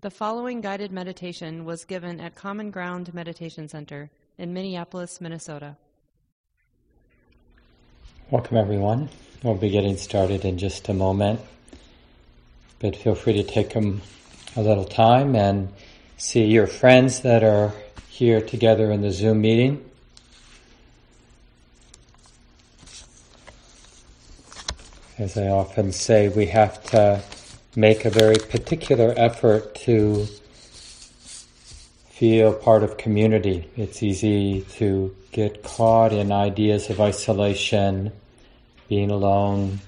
The following guided meditation was given at Common Ground Meditation Center in Minneapolis, Minnesota. Welcome, everyone. We'll be getting started in just a moment, but feel free to take a, a little time and see your friends that are here together in the Zoom meeting. As I often say, we have to make a very particular effort to feel part of community. It's easy to get caught in ideas of isolation, being alone.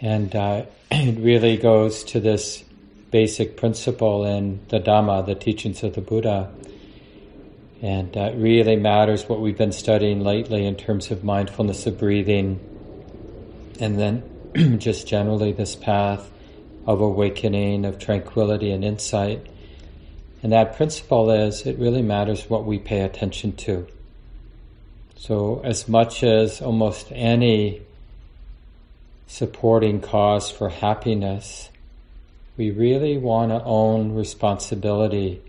And uh, it really goes to this basic principle in the Dhamma, the teachings of the Buddha. And uh, it really matters what we've been studying lately in terms of mindfulness of breathing. And then just generally this path of awakening, of tranquility and insight. And that principle is it really matters what we pay attention to. So, as much as almost any supporting cause for happiness, we really want to own responsibility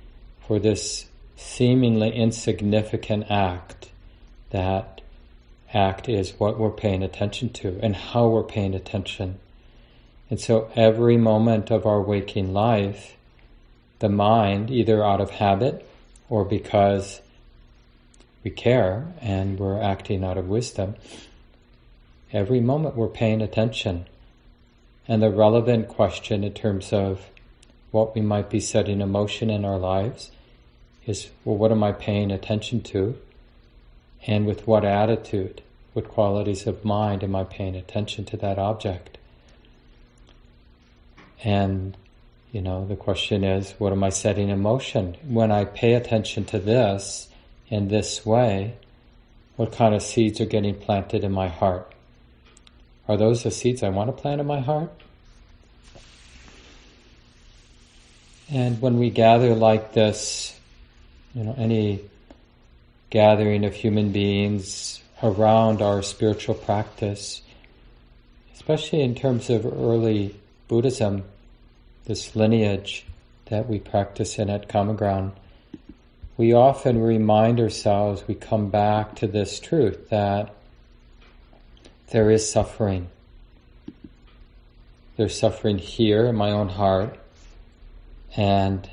for this seemingly insignificant act. That act is what we're paying attention to and how we're paying attention. And so every moment of our waking life, the mind, either out of habit or because we care and we're acting out of wisdom, every moment we're paying attention and the relevant question in terms of what we might be setting emotion in our lives is well, what am I paying attention to? And with what attitude, what qualities of mind am I paying attention to that object? And, you know, the question is, what am I setting in motion? When I pay attention to this in this way, what kind of seeds are getting planted in my heart? Are those the seeds I want to plant in my heart? And when we gather like this, you know, any gathering of human beings around our spiritual practice, especially in terms of early Buddhism, this lineage that we practice in at Common Ground, we often remind ourselves, we come back to this truth that there is suffering. There's suffering here in my own heart. And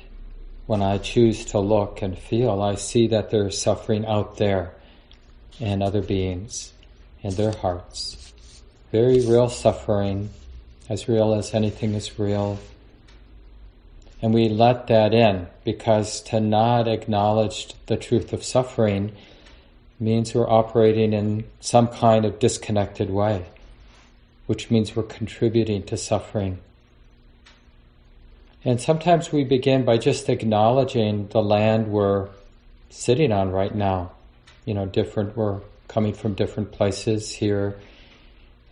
when I choose to look and feel, I see that there's suffering out there in other beings, in their hearts. Very real suffering, as real as anything is real. And we let that in because to not acknowledge the truth of suffering means we're operating in some kind of disconnected way, which means we're contributing to suffering. And sometimes we begin by just acknowledging the land we're sitting on right now. You know, different, we're coming from different places here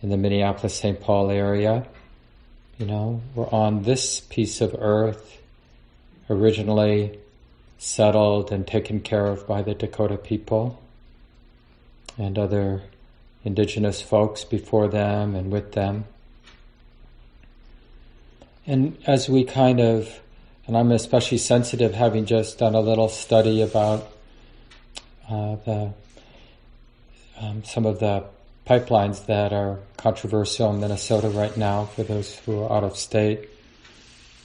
in the Minneapolis St. Paul area. You know, we're on this piece of earth, originally settled and taken care of by the Dakota people and other indigenous folks before them and with them. And as we kind of, and I'm especially sensitive having just done a little study about uh, the um, some of the pipelines that are controversial in Minnesota right now for those who are out of state.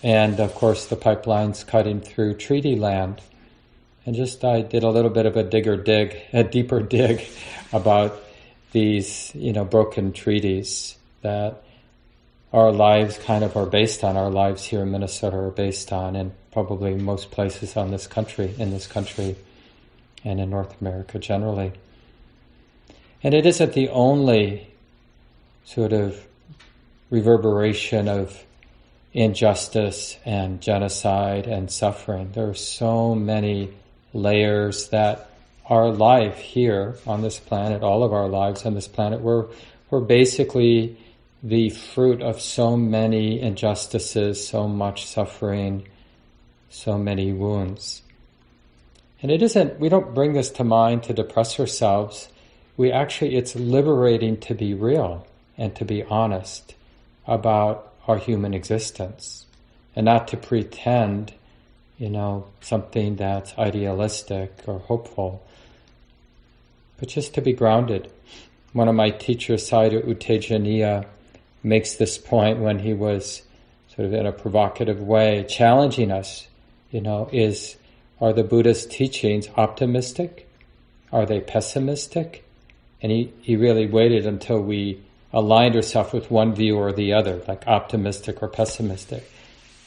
And of course, the pipelines cutting through treaty land. And just I did a little bit of a digger dig, a deeper dig about these, you know, broken treaties that our lives kind of are based on. Our lives here in Minnesota are based on, and probably most places on this country, in this country, and in North America generally. And it isn't the only sort of reverberation of injustice and genocide and suffering. There are so many layers that our life here on this planet, all of our lives on this planet, we're, we're basically the fruit of so many injustices, so much suffering, so many wounds. And it isn't, we don't bring this to mind to depress ourselves. We actually, it's liberating to be real and to be honest about our human existence. and not to pretend, you know, something that's idealistic or hopeful, but just to be grounded. One of my teachers, Sayadaw U Tejaniya, makes this point when he was sort of in a provocative way challenging us, you know, is are the Buddha's teachings optimistic? Are they pessimistic? And he, he really waited until we aligned ourselves with one view or the other, like optimistic or pessimistic.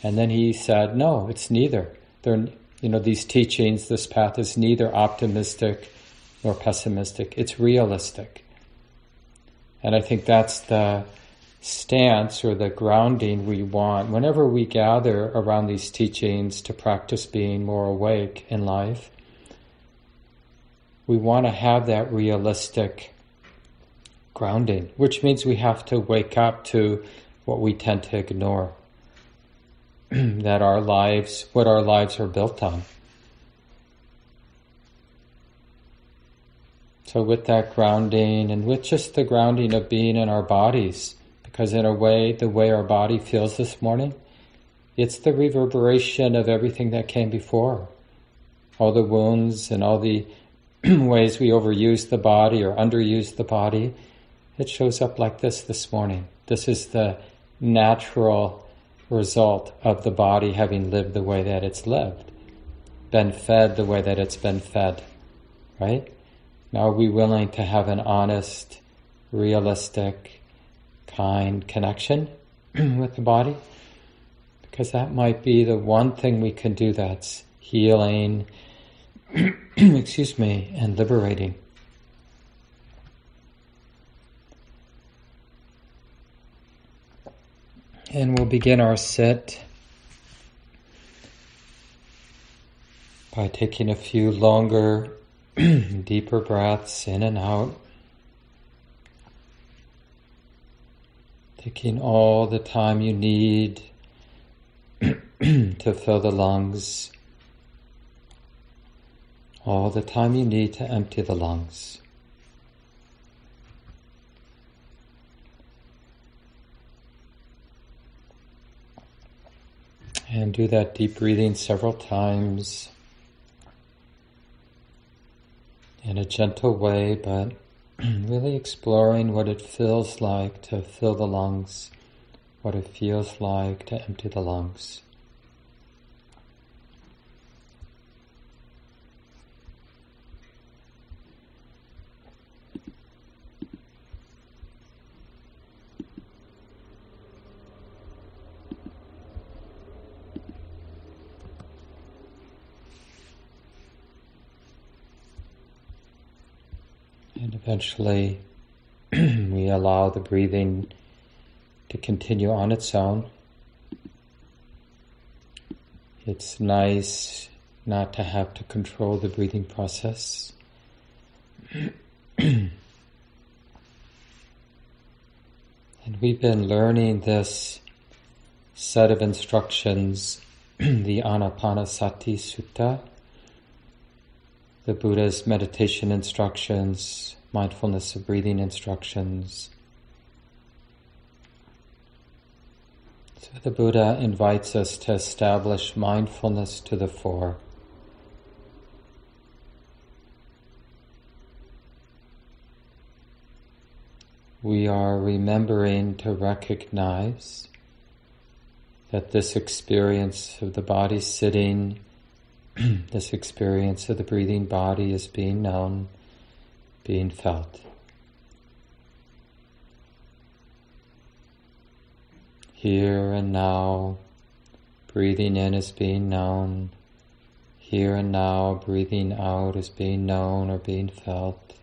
And then he said, no, it's neither. They're, you know, these teachings, this path is neither optimistic nor pessimistic. It's realistic. And I think that's the stance or the grounding we want whenever we gather around these teachings to practice being more awake in life. We want to have that realistic grounding, which means we have to wake up to what we tend to ignore. that our lives, what our lives are built on. So, with that grounding and with just the grounding of being in our bodies, because in a way, the way our body feels this morning, it's the reverberation of everything that came before. All the wounds and all the ways we overuse the body or underuse the body, it shows up like this this morning. This is the natural result of the body having lived the way that it's lived, been fed the way that it's been fed, right? Now, are we willing to have an honest, realistic, kind connection with the body? Because that might be the one thing we can do that's healing, excuse me, and liberating. And we'll begin our sit by taking a few longer, deeper breaths in and out. Taking all the time you need to fill the lungs, all the time you need to empty the lungs. And do that deep breathing several times in a gentle way, but really exploring what it feels like to fill the lungs, what it feels like to empty the lungs. And eventually we allow the breathing to continue on its own. It's nice not to have to control the breathing process. and we've been learning this set of instructions, the Anapanasati Sutta the Buddha's meditation instructions, mindfulness of breathing instructions. So the Buddha invites us to establish mindfulness to the fore. We are remembering to recognize that this experience of the body sitting this experience of the breathing body is being known, being felt. Here and now, breathing in is being known. Here and now, breathing out is being known or being felt.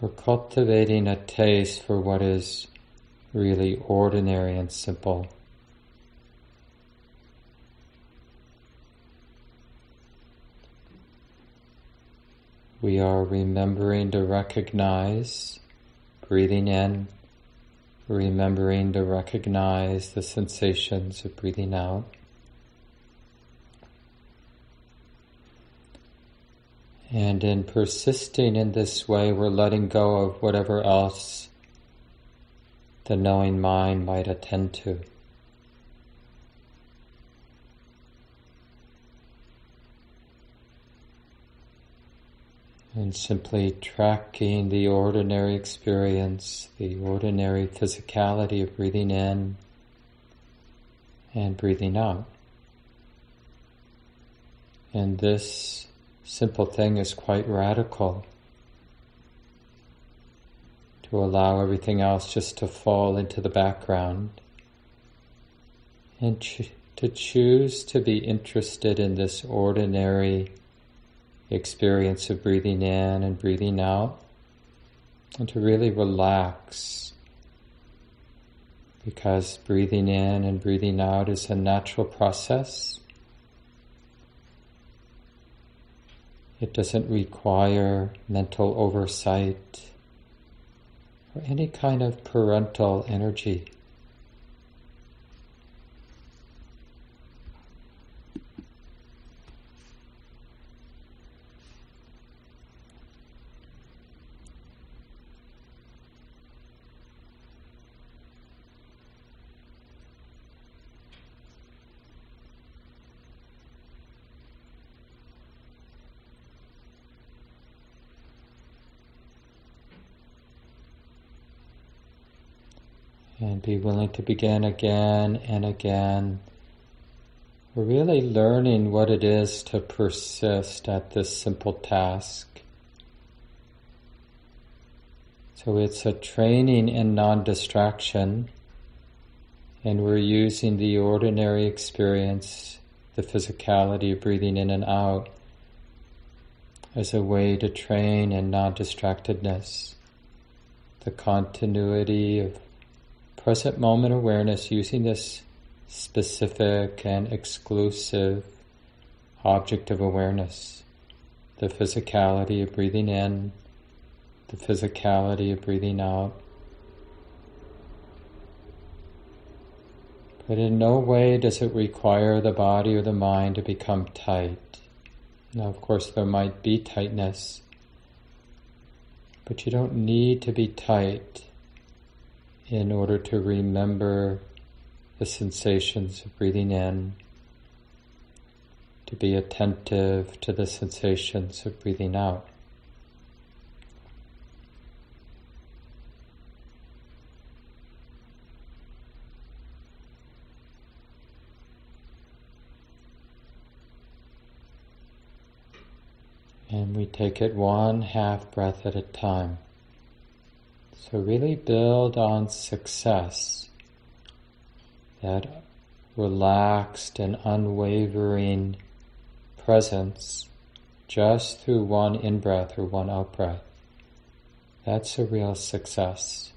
We're cultivating a taste for what is really ordinary and simple. We are remembering to recognize, breathing in, remembering to recognize the sensations of breathing out. And in persisting in this way, we're letting go of whatever else the knowing mind might attend to. And simply tracking the ordinary experience, the ordinary physicality of breathing in and breathing out. And this simple thing is quite radical to allow everything else just to fall into the background and to choose to be interested in this ordinary experience of breathing in and breathing out and to really relax because breathing in and breathing out is a natural process. It doesn't require mental oversight or any kind of parental energy. and be willing to begin again and again. We're really learning what it is to persist at this simple task. So it's a training in non-distraction and we're using the ordinary experience, the physicality of breathing in and out, as a way to train in non-distractedness, the continuity of present moment awareness using this specific and exclusive object of awareness, the physicality of breathing in, the physicality of breathing out. But in no way does it require the body or the mind to become tight. Now, of course, there might be tightness, but you don't need to be tight in order to remember the sensations of breathing in, to be attentive to the sensations of breathing out. And we take it one half breath at a time. So really build on success, that relaxed and unwavering presence just through one in breath or one out breath. That's a real success.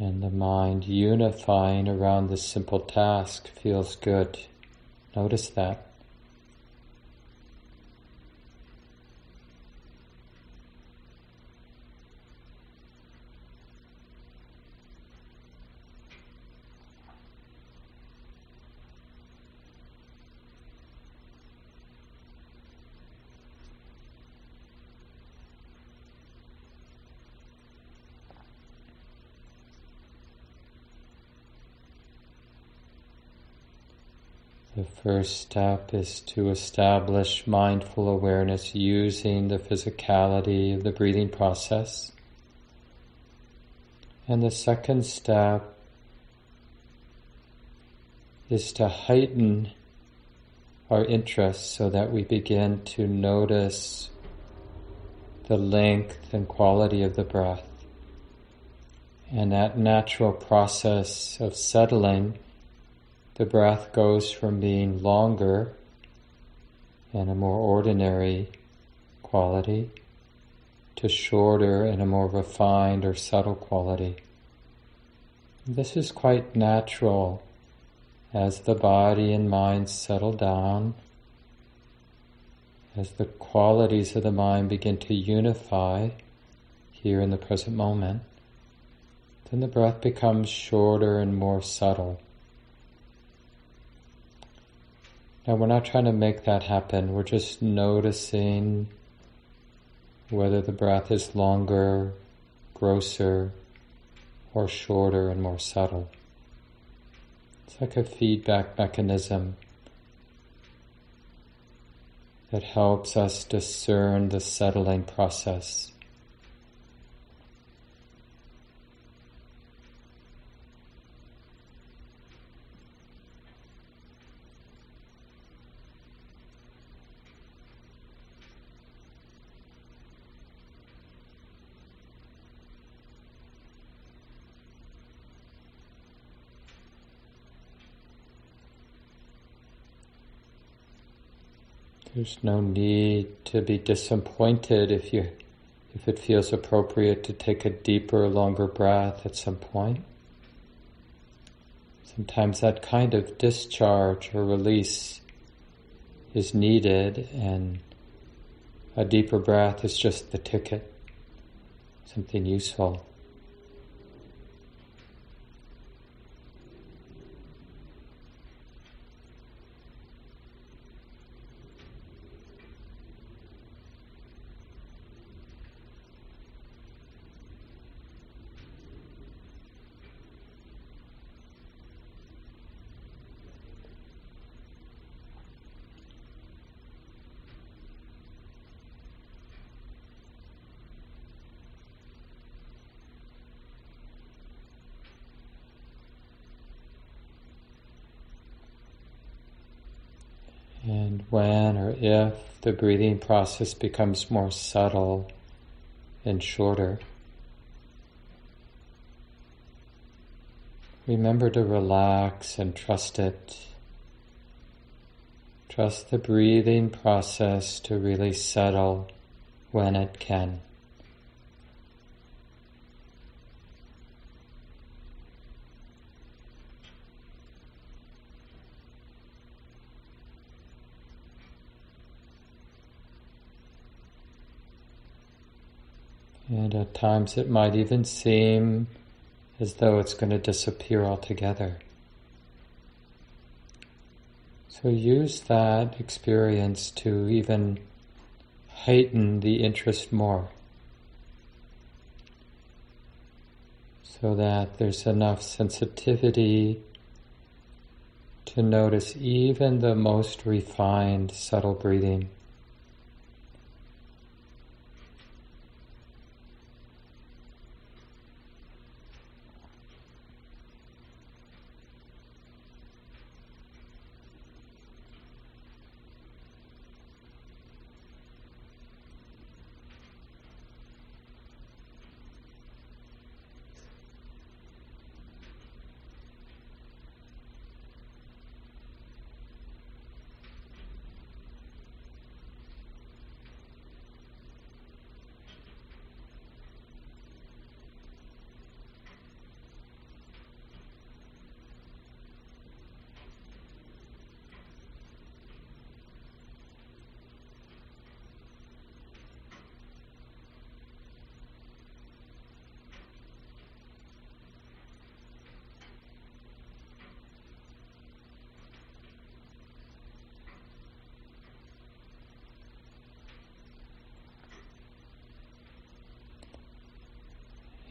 And the mind unifying around this simple task feels good. Notice that. The first step is to establish mindful awareness using the physicality of the breathing process. And the second step is to heighten our interest so that we begin to notice the length and quality of the breath. And that natural process of settling the breath goes from being longer and a more ordinary quality to shorter and a more refined or subtle quality. This is quite natural as the body and mind settle down, as the qualities of the mind begin to unify here in the present moment, then the breath becomes shorter and more subtle. Now, we're not trying to make that happen, we're just noticing whether the breath is longer, grosser, or shorter and more subtle. It's like a feedback mechanism that helps us discern the settling process. There's no need to be disappointed if you if it feels appropriate to take a deeper, longer breath at some point. Sometimes that kind of discharge or release is needed and a deeper breath is just the ticket, something useful. And when or if the breathing process becomes more subtle and shorter, remember to relax and trust it. Trust the breathing process to really settle when it can. And at times it might even seem as though it's going to disappear altogether. So use that experience to even heighten the interest more. So that there's enough sensitivity to notice even the most refined, subtle breathing.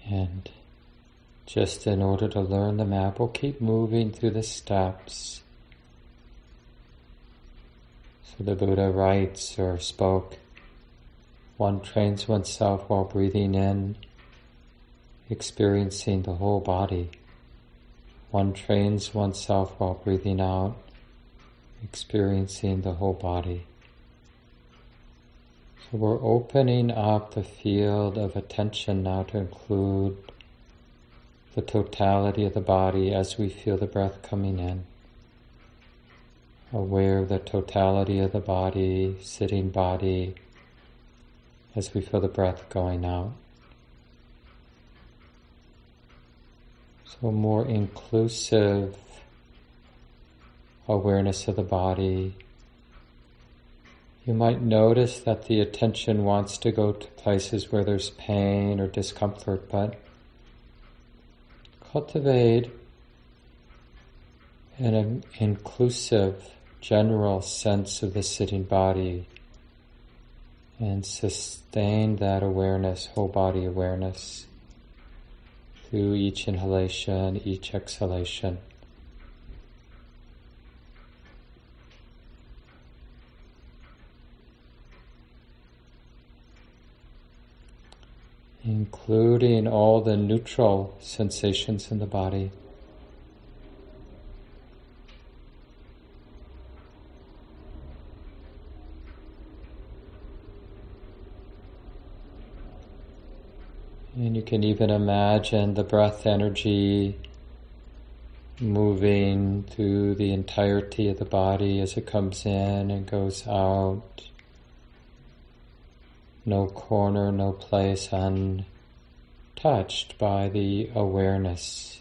And just in order to learn the map, we'll keep moving through the steps. So the Buddha writes or spoke, one trains oneself while breathing in, experiencing the whole body. One trains oneself while breathing out, experiencing the whole body. So we're opening up the field of attention now to include the totality of the body as we feel the breath coming in. Aware of the totality of the body, sitting body, as we feel the breath going out. So more inclusive awareness of the body, You might notice that the attention wants to go to places where there's pain or discomfort, but cultivate an inclusive, general sense of the sitting body and sustain that awareness, whole body awareness, through each inhalation, each exhalation. Including all the neutral sensations in the body. And you can even imagine the breath energy moving through the entirety of the body as it comes in and goes out no corner, no place untouched by the awareness.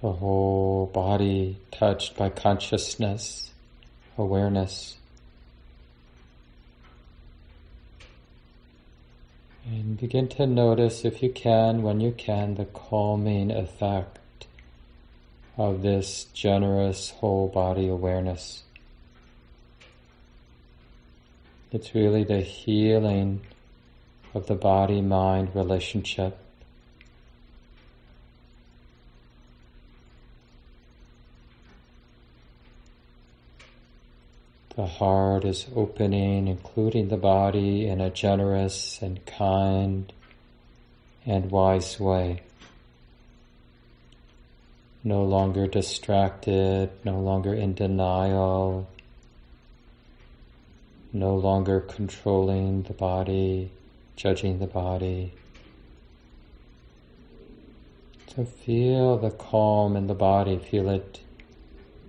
the whole body touched by consciousness, awareness. And begin to notice, if you can, when you can, the calming effect of this generous whole body awareness. It's really the healing of the body mind relationship. The heart is opening, including the body, in a generous and kind and wise way. No longer distracted, no longer in denial, no longer controlling the body, judging the body. So feel the calm in the body, feel it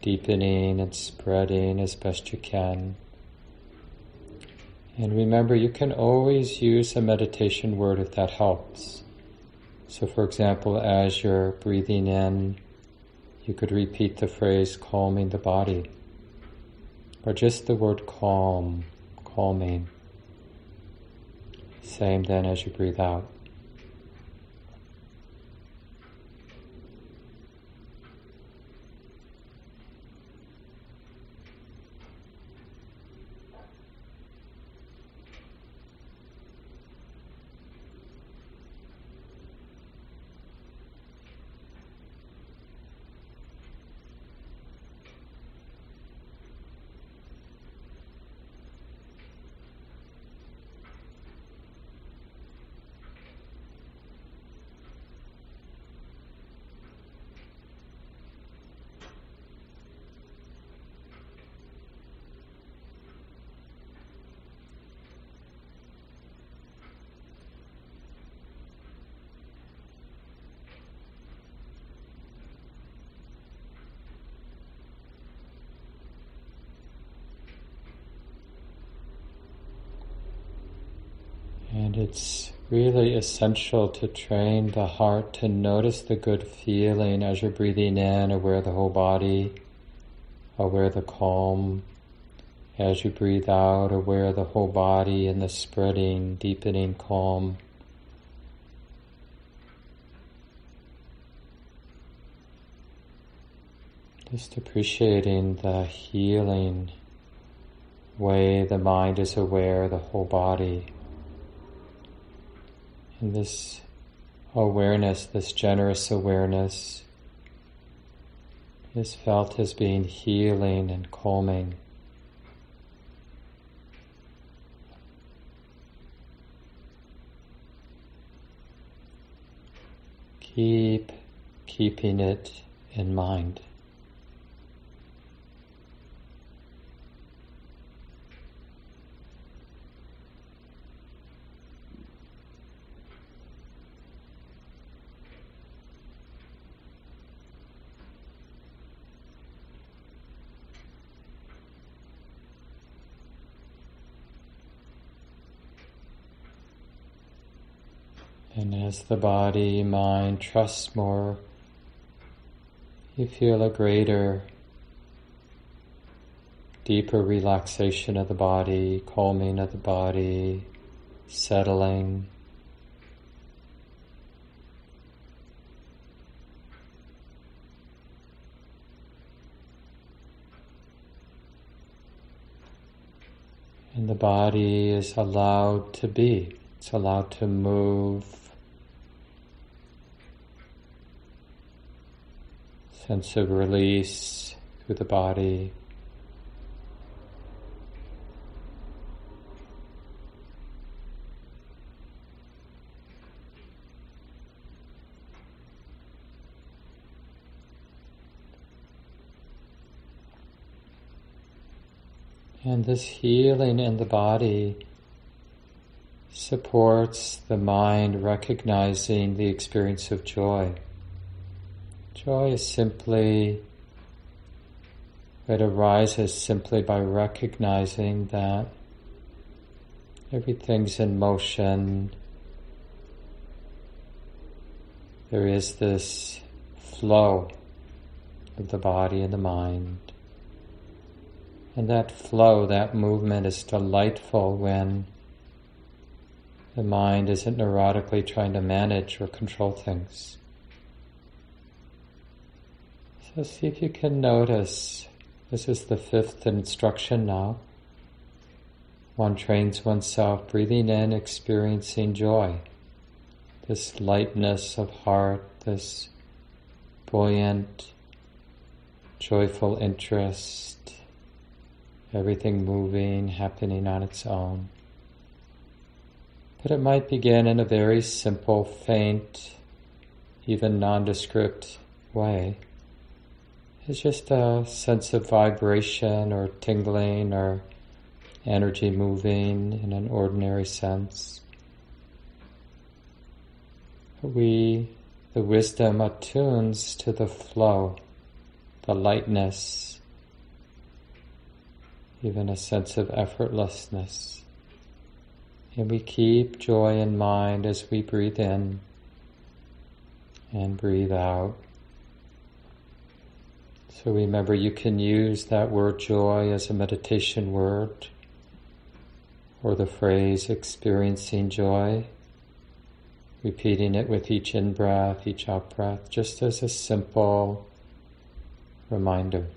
deepening and spreading as best you can. And remember, you can always use a meditation word if that helps. So, for example, as you're breathing in, you could repeat the phrase calming the body, or just the word calm, calming. Same then as you breathe out. And it's really essential to train the heart to notice the good feeling as you're breathing in, aware the whole body, aware the calm. As you breathe out, aware the whole body and the spreading, deepening calm. Just appreciating the healing way the mind is aware the whole body. And this awareness, this generous awareness, is felt as being healing and calming. Keep keeping it in mind. And as the body, mind trusts more, you feel a greater, deeper relaxation of the body, calming of the body, settling. And the body is allowed to be, it's allowed to move. Sense of release through the body. And this healing in the body supports the mind recognizing the experience of joy. Joy is simply, it arises simply by recognizing that everything's in motion. There is this flow of the body and the mind. And that flow, that movement is delightful when the mind isn't neurotically trying to manage or control things. So see if you can notice. This is the fifth instruction now. One trains oneself breathing in, experiencing joy. This lightness of heart, this buoyant, joyful interest everything moving, happening on its own. But it might begin in a very simple, faint, even nondescript way. It's just a sense of vibration or tingling or energy moving in an ordinary sense. We, the wisdom attunes to the flow, the lightness, even a sense of effortlessness. And we keep joy in mind as we breathe in and breathe out. So remember, you can use that word joy as a meditation word or the phrase experiencing joy, repeating it with each in breath, each out breath, just as a simple reminder.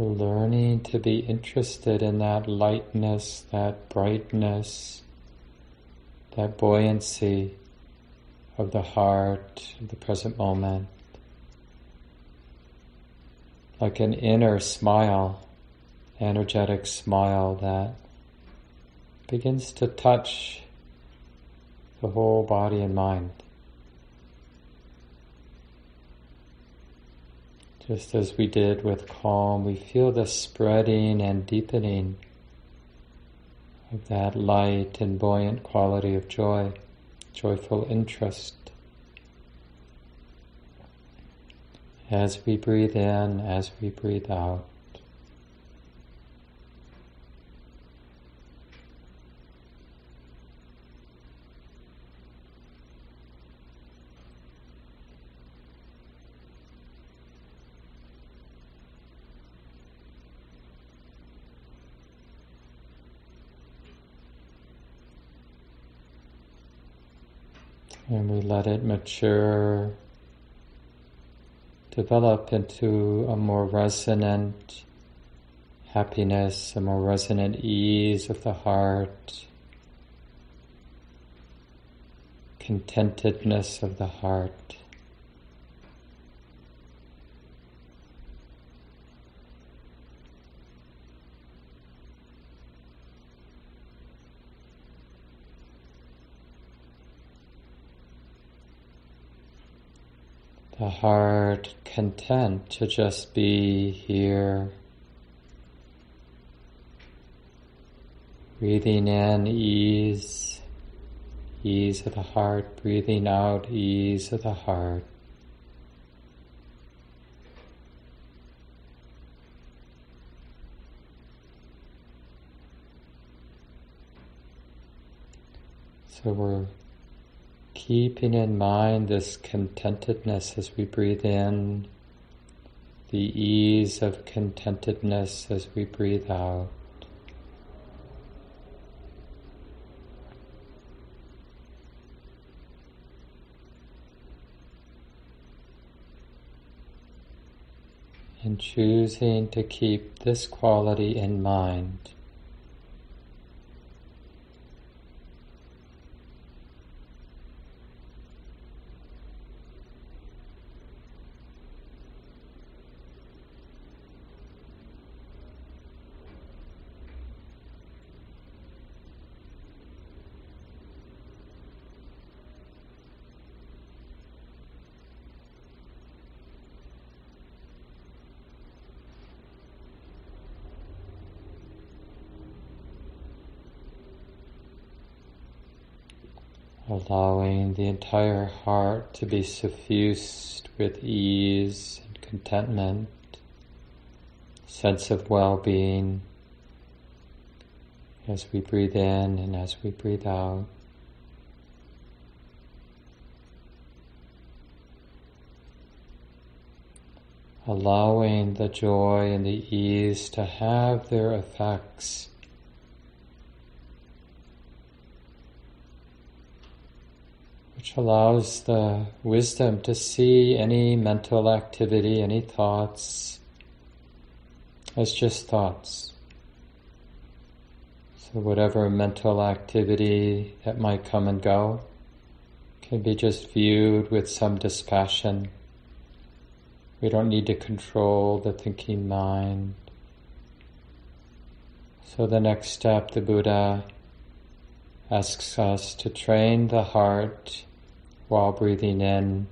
Learning to be interested in that lightness, that brightness, that buoyancy of the heart, of the present moment. Like an inner smile, energetic smile that begins to touch the whole body and mind. Just as we did with calm, we feel the spreading and deepening of that light and buoyant quality of joy, joyful interest. As we breathe in, as we breathe out. and we let it mature, develop into a more resonant, happiness, a more resonant ease of the heart, contentedness of the heart. The heart content to just be here. Breathing in ease, ease of the heart, breathing out ease of the heart. So we're keeping in mind this contentedness as we breathe in, the ease of contentedness as we breathe out. And choosing to keep this quality in mind. Allowing the entire heart to be suffused with ease and contentment, sense of well-being as we breathe in and as we breathe out. Allowing the joy and the ease to have their effects which allows the wisdom to see any mental activity, any thoughts, as just thoughts. So, whatever mental activity that might come and go can be just viewed with some dispassion. We don't need to control the thinking mind. So, the next step, the Buddha asks us to train the heart while breathing in,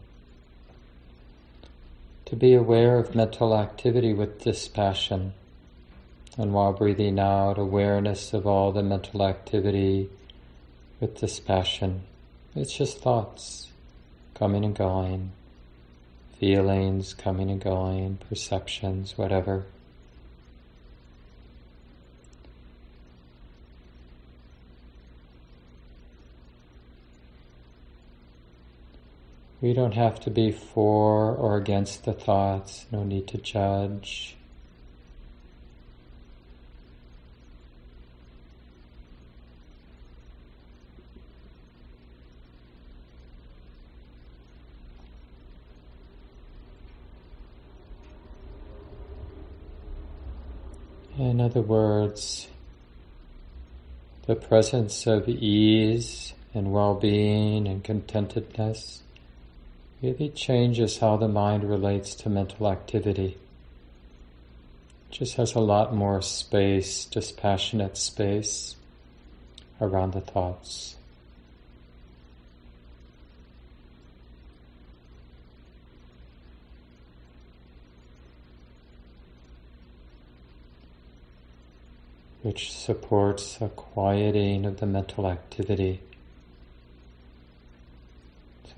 to be aware of mental activity with dispassion, and while breathing out, awareness of all the mental activity with dispassion. It's just thoughts coming and going, feelings coming and going, perceptions, whatever. We don't have to be for or against the thoughts, no need to judge. In other words, the presence of ease and well-being and contentedness really changes how the mind relates to mental activity. It just has a lot more space, dispassionate space around the thoughts. which supports a quieting of the mental activity.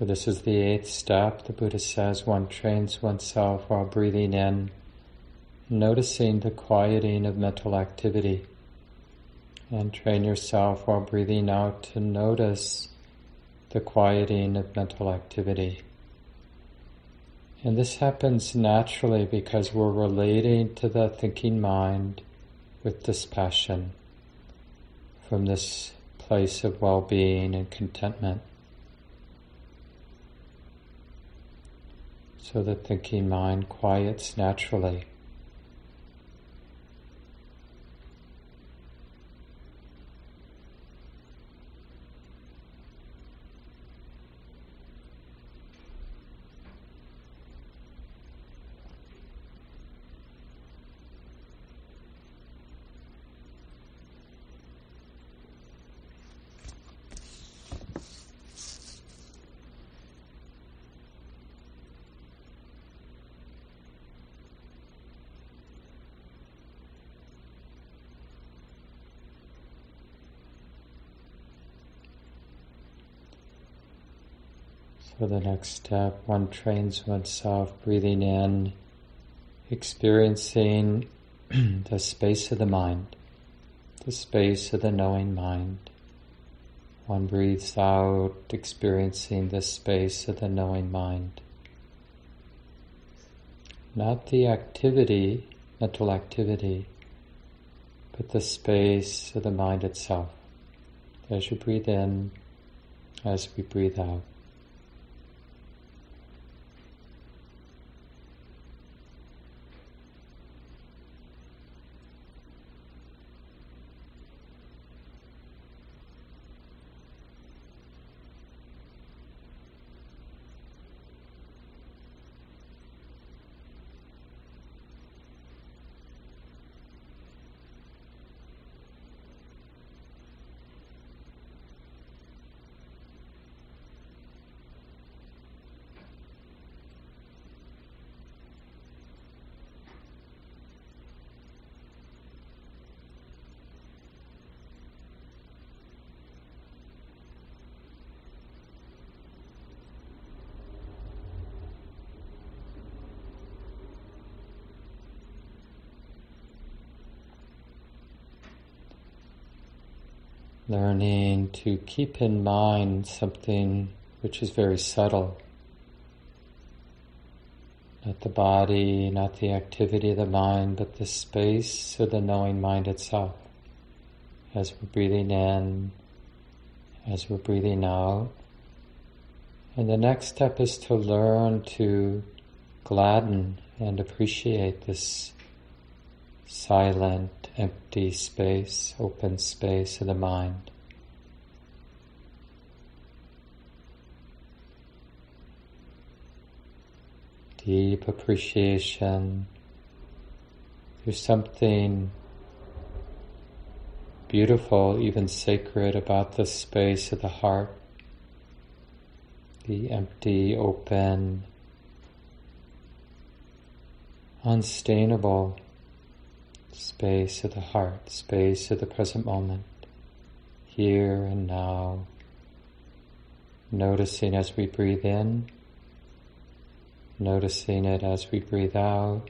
So this is the eighth step. The Buddha says one trains oneself while breathing in, noticing the quieting of mental activity. And train yourself while breathing out to notice the quieting of mental activity. And this happens naturally because we're relating to the thinking mind with dispassion from this place of well-being and contentment. So that thinking mind quiets naturally. So the next step, one trains oneself breathing in, experiencing the space of the mind, the space of the knowing mind. One breathes out, experiencing the space of the knowing mind. Not the activity, mental activity, but the space of the mind itself. As you breathe in, as we breathe out. Learning to keep in mind something which is very subtle. Not the body, not the activity of the mind, but the space of the knowing mind itself. As we're breathing in, as we're breathing out. And the next step is to learn to gladden and appreciate this silent empty space, open space of the mind. Deep appreciation. There's something beautiful, even sacred, about the space of the heart, the empty, open, unstainable space of the heart, space of the present moment, here and now. Noticing as we breathe in, noticing it as we breathe out,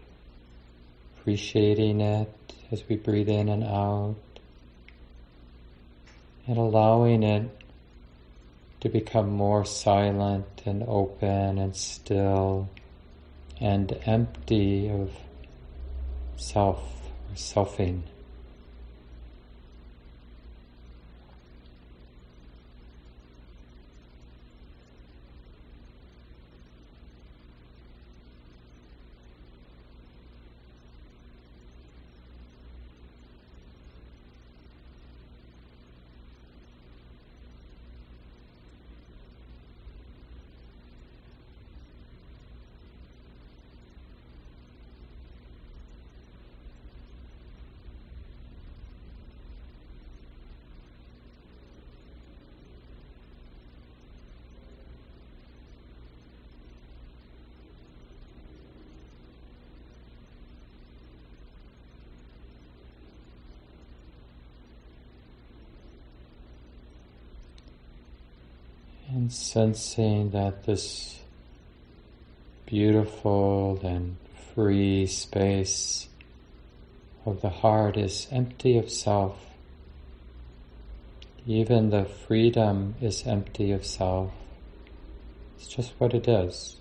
appreciating it as we breathe in and out, and allowing it to become more silent and open and still and empty of self selfing. And sensing that this beautiful and free space of the heart is empty of self. Even the freedom is empty of self. It's just what it is.